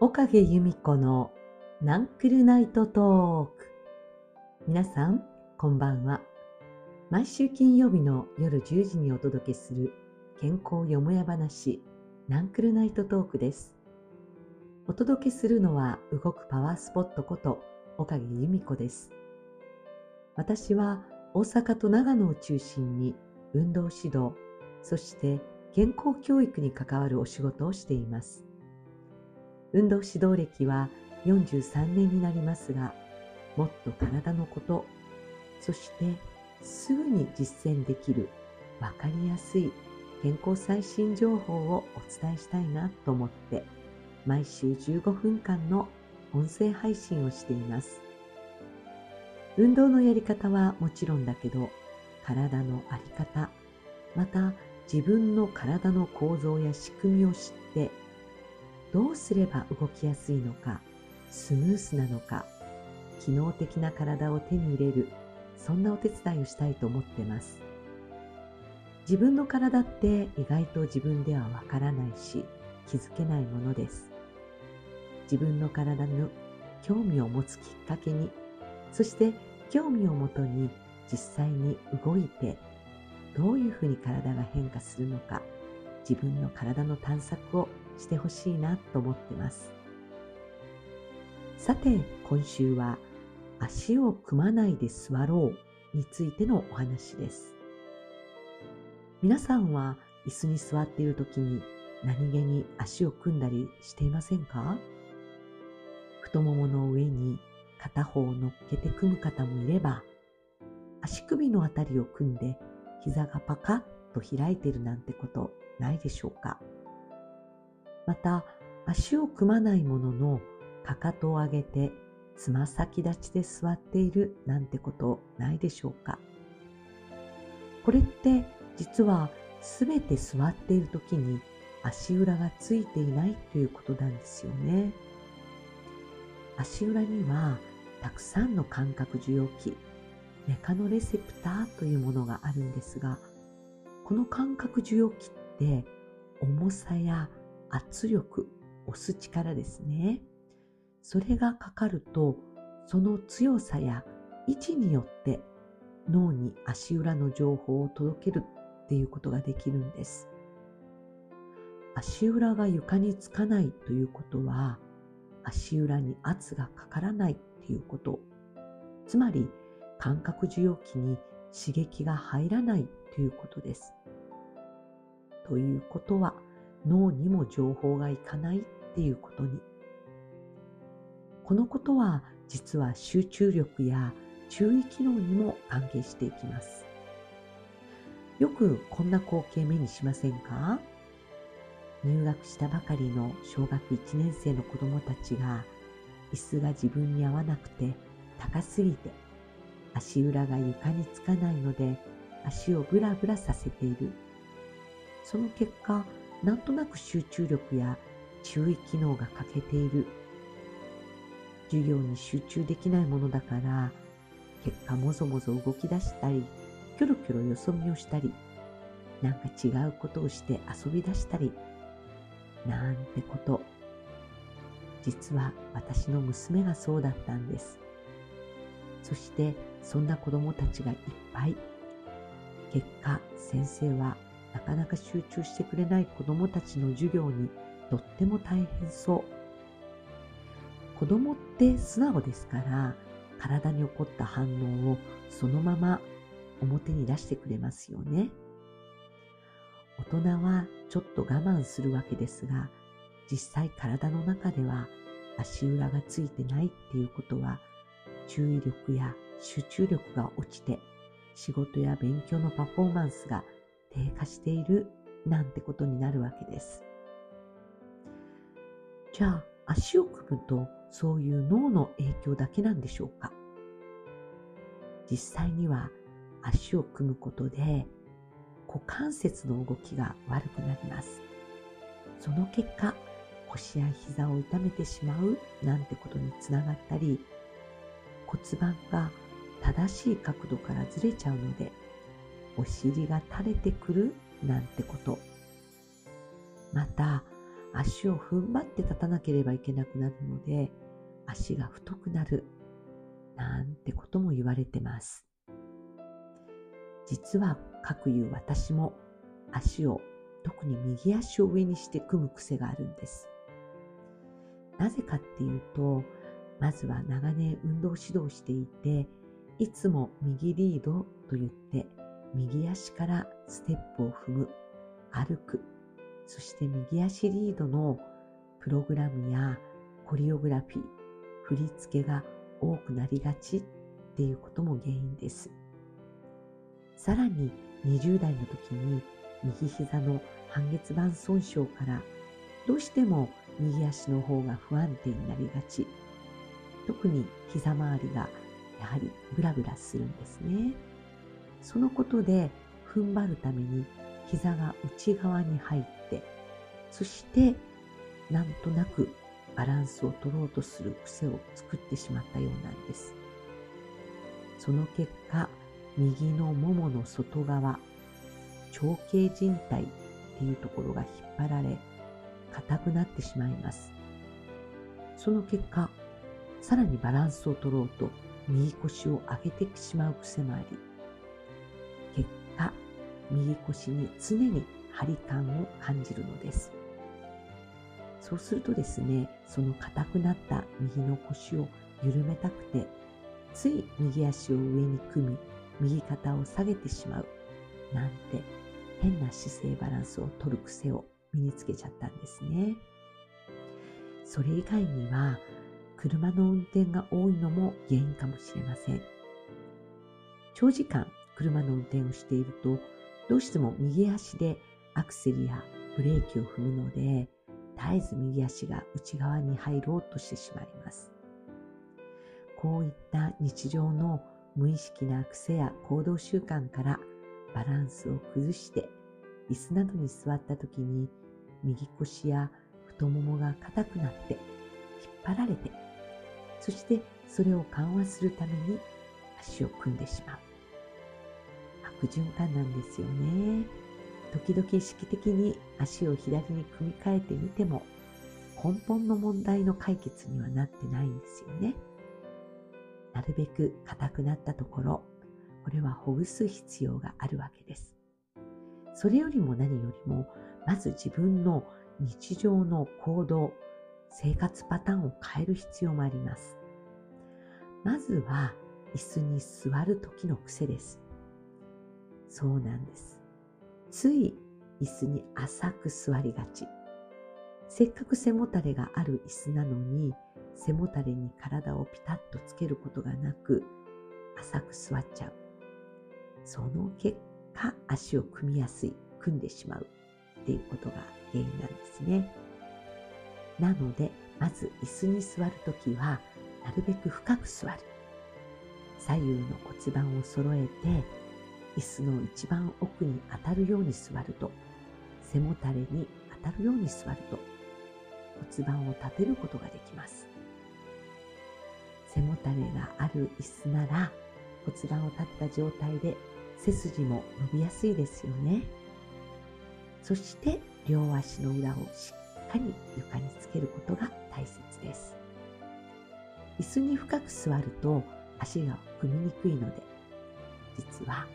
岡毛由美子のナンクルナイトトーク。皆さんこんばんは。毎週金曜日の夜10時にお届けする健康よもや話ナンクルナイトトークです。お届けするのは動くパワースポットこと岡毛由美子です。私は大阪と長野を中心に運動指導そして健康教育に関わるお仕事をしています。運動指導歴は43年になりますがもっと体のことそしてすぐに実践できる分かりやすい健康最新情報をお伝えしたいなと思って毎週15分間の音声配信をしています。運動のやり方はもちろんだけど体の在り方また自分の体の構造や仕組みを知ってどうすれば動きやすいのかスムースなのか機能的な体を手に入れるそんなお手伝いをしたいと思ってます。自分の体って意外と自分ではわからないし気づけないものです。自分の体の興味を持つきっかけにそして興味をもとに実際に動いてどういうふうに体が変化するのか自分の体の探索をしてほしいなと思ってます。さて今週は足を組まないで座ろうについてのお話です。皆さんは椅子に座っている時に何気に足を組んだりしていませんか？太ももの上に片方を乗っけて組む方もいれば足首のあたりを組んで膝がパカッと開いてるなんてことないでしょうか。また足を組まないもののかかとを上げてつま先立ちで座っているなんてことないでしょうか。これって実はすべて座っている時に足裏がついていないということなんですよね。足裏にはたくさんの感覚受容器メカノレセプターというものがあるんですがこの感覚受容器って重さや圧力押す力ですね。それがかかるとその強さや位置によって脳に足裏の情報を届けるっていうことができるんです。足裏が床につかないということは足裏に圧がかからないいうこと。つまり感覚受容器に刺激が入らないということです。ということは脳にも情報がいかないっていうことに。このことは実は集中力や注意機能にも関係していきます。よくこんな光景目にしませんか？入学したばかりの小学1年生の子供たちが椅子が自分に合わなくて高すぎて足裏が床につかないので足をブラブラさせている。その結果なんとなく集中力や注意機能が欠けている。授業に集中できないものだから結果もぞもぞ動き出したりキョロキョロよそ見をしたりなんか違うことをして遊び出したりなんてこと。実は私の娘がそうだったんです。そしてそんな子供たちがいっぱい。結果先生はなかなか集中してくれない子供たちの授業にとっても大変そう。子供って素直ですから体に起こった反応をそのまま表に出してくれますよね。大人はちょっと我慢するわけですが実際体の中では足裏がついてないっていうことは注意力や集中力が落ちて仕事や勉強のパフォーマンスが低下しているなんてことになるわけです。じゃあ足を組むとそういう脳の影響だけなんでしょうか？実際には足を組むことで股関節の動きが悪くなります。その結果腰や膝を痛めてしまうなんてことにつながったり骨盤が正しい角度からずれちゃうので、お尻が垂れてくるなんてこと。また、足を踏ん張って立たなければいけなくなるので、足が太くなるなんてことも言われてます。実は、かくいう私も足を、特に右足を上にして組む癖があるんです。なぜかっていうと、まずは長年運動指導していて、いつも右リードと言って、右足からステップを踏む、歩く、そして右足リードのプログラムやコリオグラフィー、振り付けが多くなりがちっていうことも原因です。さらに20代の時に右膝の半月板損傷からどうしても右足の方が不安定になりがち。特に膝周りがやはりグラグラするんですね。そのことで踏ん張るために膝が内側に入って、そしてなんとなくバランスを取ろうとする癖を作ってしまったようなんです。その結果、右のももの外側、長径靭帯っていうところが引っ張られ、硬くなってしまいます。その結果、さらにバランスを取ろうと右腰を上げてしまう癖もあり、結果、右腰に常に張り感を感じるのです。そうするとですね、その硬くなった右の腰を緩めたくて、つい右足を上に組み、右肩を下げてしまう、なんて変な姿勢バランスを取る癖を身につけちゃったんですね。それ以外には、車の運転が多いのも原因かもしれません。長時間車の運転をしていると、どうしても右足でアクセルやブレーキを踏むので、絶えず右足が内側に入ろうとしてしまいます。こういった日常の無意識な癖や行動習慣からバランスを崩して椅子などに座った時に右腰や太ももが硬くなって引っ張られてそしてそれを緩和するために足を組んでしまう悪循環なんですよね時々意識的に足を左に組み替えてみても根本の問題の解決にはなってないんですよね。なるべく硬くなったところ、これはほぐす必要があるわけです。それよりも何よりも、まず自分の日常の行動、生活パターンを変える必要もあります。まずは、椅子に座る時の癖です。そうなんです。つい椅子に浅く座りがち。せっかく背もたれがある椅子なのに、背もたれに体をピタッとつけることがなく、浅く座っちゃう。その結果、足を組みやすい、組んでしまうっていうことが原因なんですね。なので、まず椅子に座るときは、なるべく深く座る。左右の骨盤を揃えて、椅子の一番奥に当たるように座ると、背もたれに当たるように座ると、骨盤を立てることができます。背もたれがある椅子なら骨盤を立った状態で背筋も伸びやすいですよね。そして両足の裏をしっかり床につけることが大切です。椅子に深く座ると足が組みにくいので、実は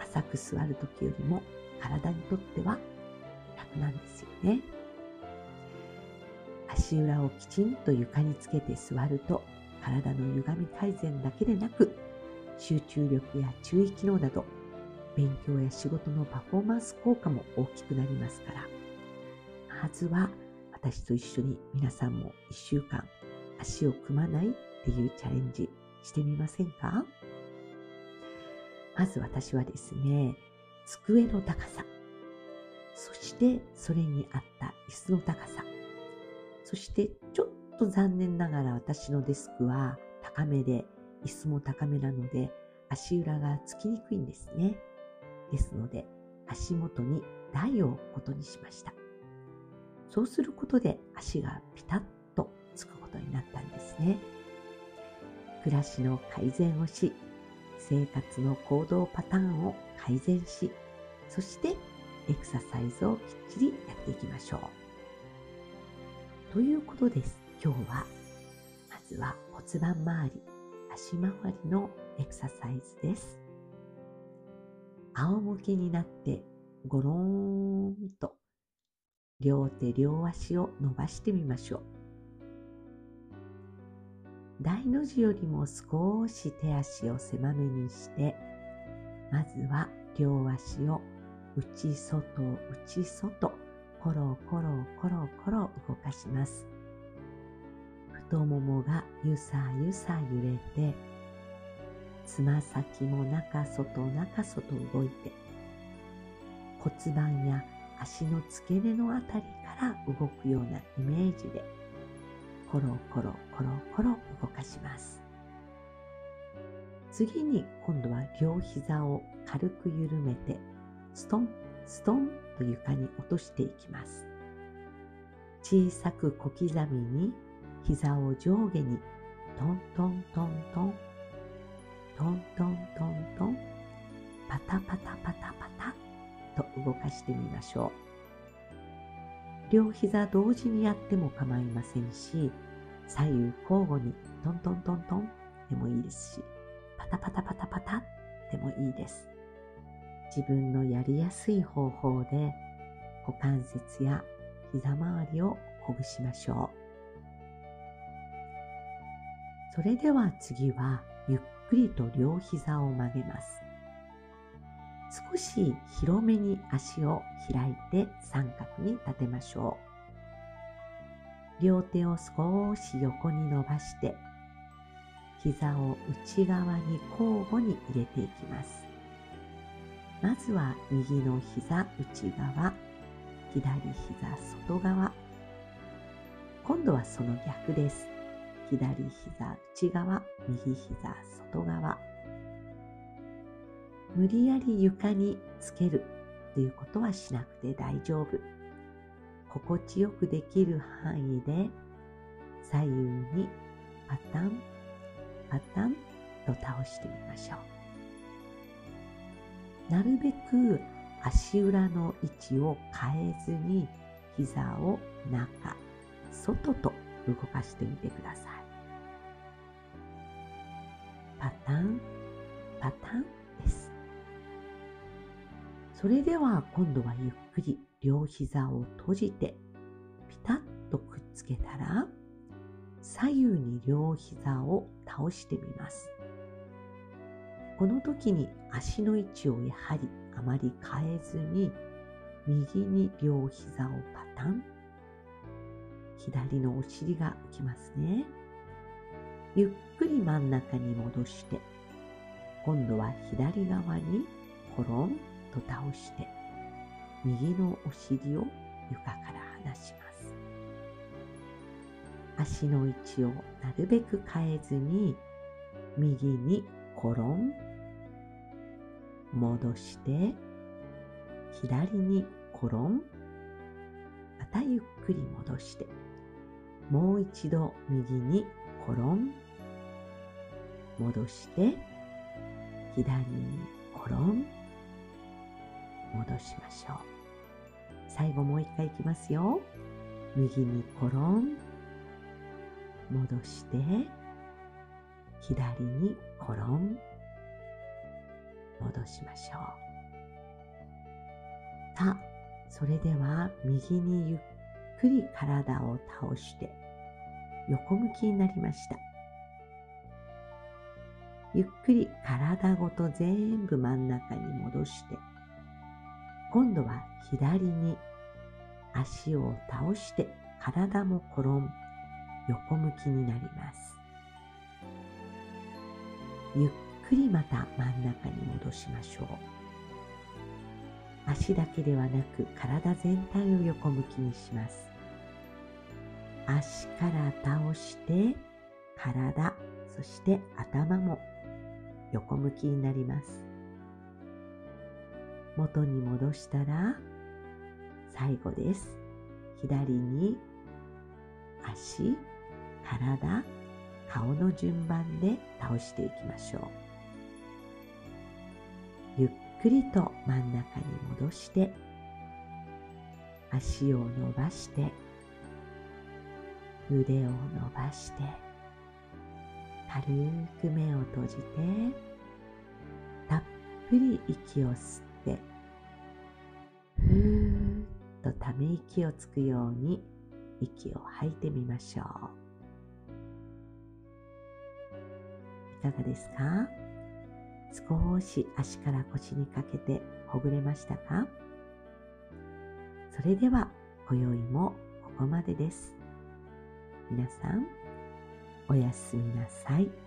浅く座る時よりも体にとっては楽なんですよね。足裏をきちんと床につけて座ると体の歪み改善だけでなく集中力や注意機能など勉強や仕事のパフォーマンス効果も大きくなりますから。まずは私と一緒に皆さんも1週間足を組まないっていうチャレンジしてみませんか？まず私はですね机の高さ。そしてそれに合った椅子の高さ。そしてちょっと残念ながら私のデスクは高めで、椅子も高めなので足裏がつきにくいんですね。ですので足元に台を置くことにしました。そうすることで足がピタッとつくことになったんですね。暮らしの改善をし、生活の行動パターンを改善し、そしてエクササイズをきっちりやっていきましょう。ということです。今日は、まずは骨盤周り、足回りのエクササイズです。仰向けになってゴローンと両手両足を伸ばしてみましょう。大の字よりも少し手足を狭めにして、まずは両足を内外内外コロコロコロコロ動かします。太ももがゆさゆさ揺れて、つま先も中外中外動いて、骨盤や足の付け根のあたりから動くようなイメージで、コロコロコロコロ動かします。次に今度は両膝を軽く緩めて、ストン、ストンと床に落としていきます。小さく小刻みに膝を上下にトントントントン、トントントントン、パタパタパタパタと動かしてみましょう。両膝同時にやっても構いませんし、左右交互にトントントントンでもいいですし、パタパタパタパタでもいいです。自分のやりやすい方法で股関節や膝周りをほぐしましょう。それでは次はゆっくりと両膝を曲げます。少し広めに足を開いて三角に立てましょう。両手を少し横に伸ばして、膝を内側に交互に入れていきます。まずは右の膝内側、左膝外側。今度はその逆です。左膝内側、右膝外側。無理やり床につけるということはしなくて大丈夫。心地よくできる範囲で左右にパタン、パタンと倒してみましょう。なるべく足裏の位置を変えずに膝を中、外と動かしてみてください。パタン、パタンです。それでは今度はゆっくり両膝を閉じてピタッとくっつけたら左右に両膝を倒してみます。この時に足の位置をやはりあまり変えずに右に両膝をパタン左のお尻が浮きますね。ゆっくり真ん中に戻して今度は左側にコロンと倒して右のお尻を床から離します。足の位置をなるべく変えずに右にコロン戻して左にコロンまたゆっくり戻してもう一度右にコロン戻して左にコロン戻しましょう。最後もう一回いきますよ。右にコロン。戻して、左にコロン。戻しましょう。さあ、それでは右にゆっくり体を倒して横向きになりました。ゆっくり体ごと全部真ん中に戻して今度は左に足を倒して体も転ん横向きになります。ゆっくりまた真ん中に戻しましょう。足だけではなく体全体を横向きにします。足から倒して体、そして頭も横向きになります。元に戻したら最後です。左に足、体、顔の順番で倒していきましょう。ゆっくりと真ん中に戻して足を伸ばして腕を伸ばして軽く目を閉じてたっぷり息を吸ってふーっとため息をつくように息を吐いてみましょう。いかがですか？少し足から腰にかけてほぐれましたか？それでは今宵もここまでです。皆さん、おやすみなさい。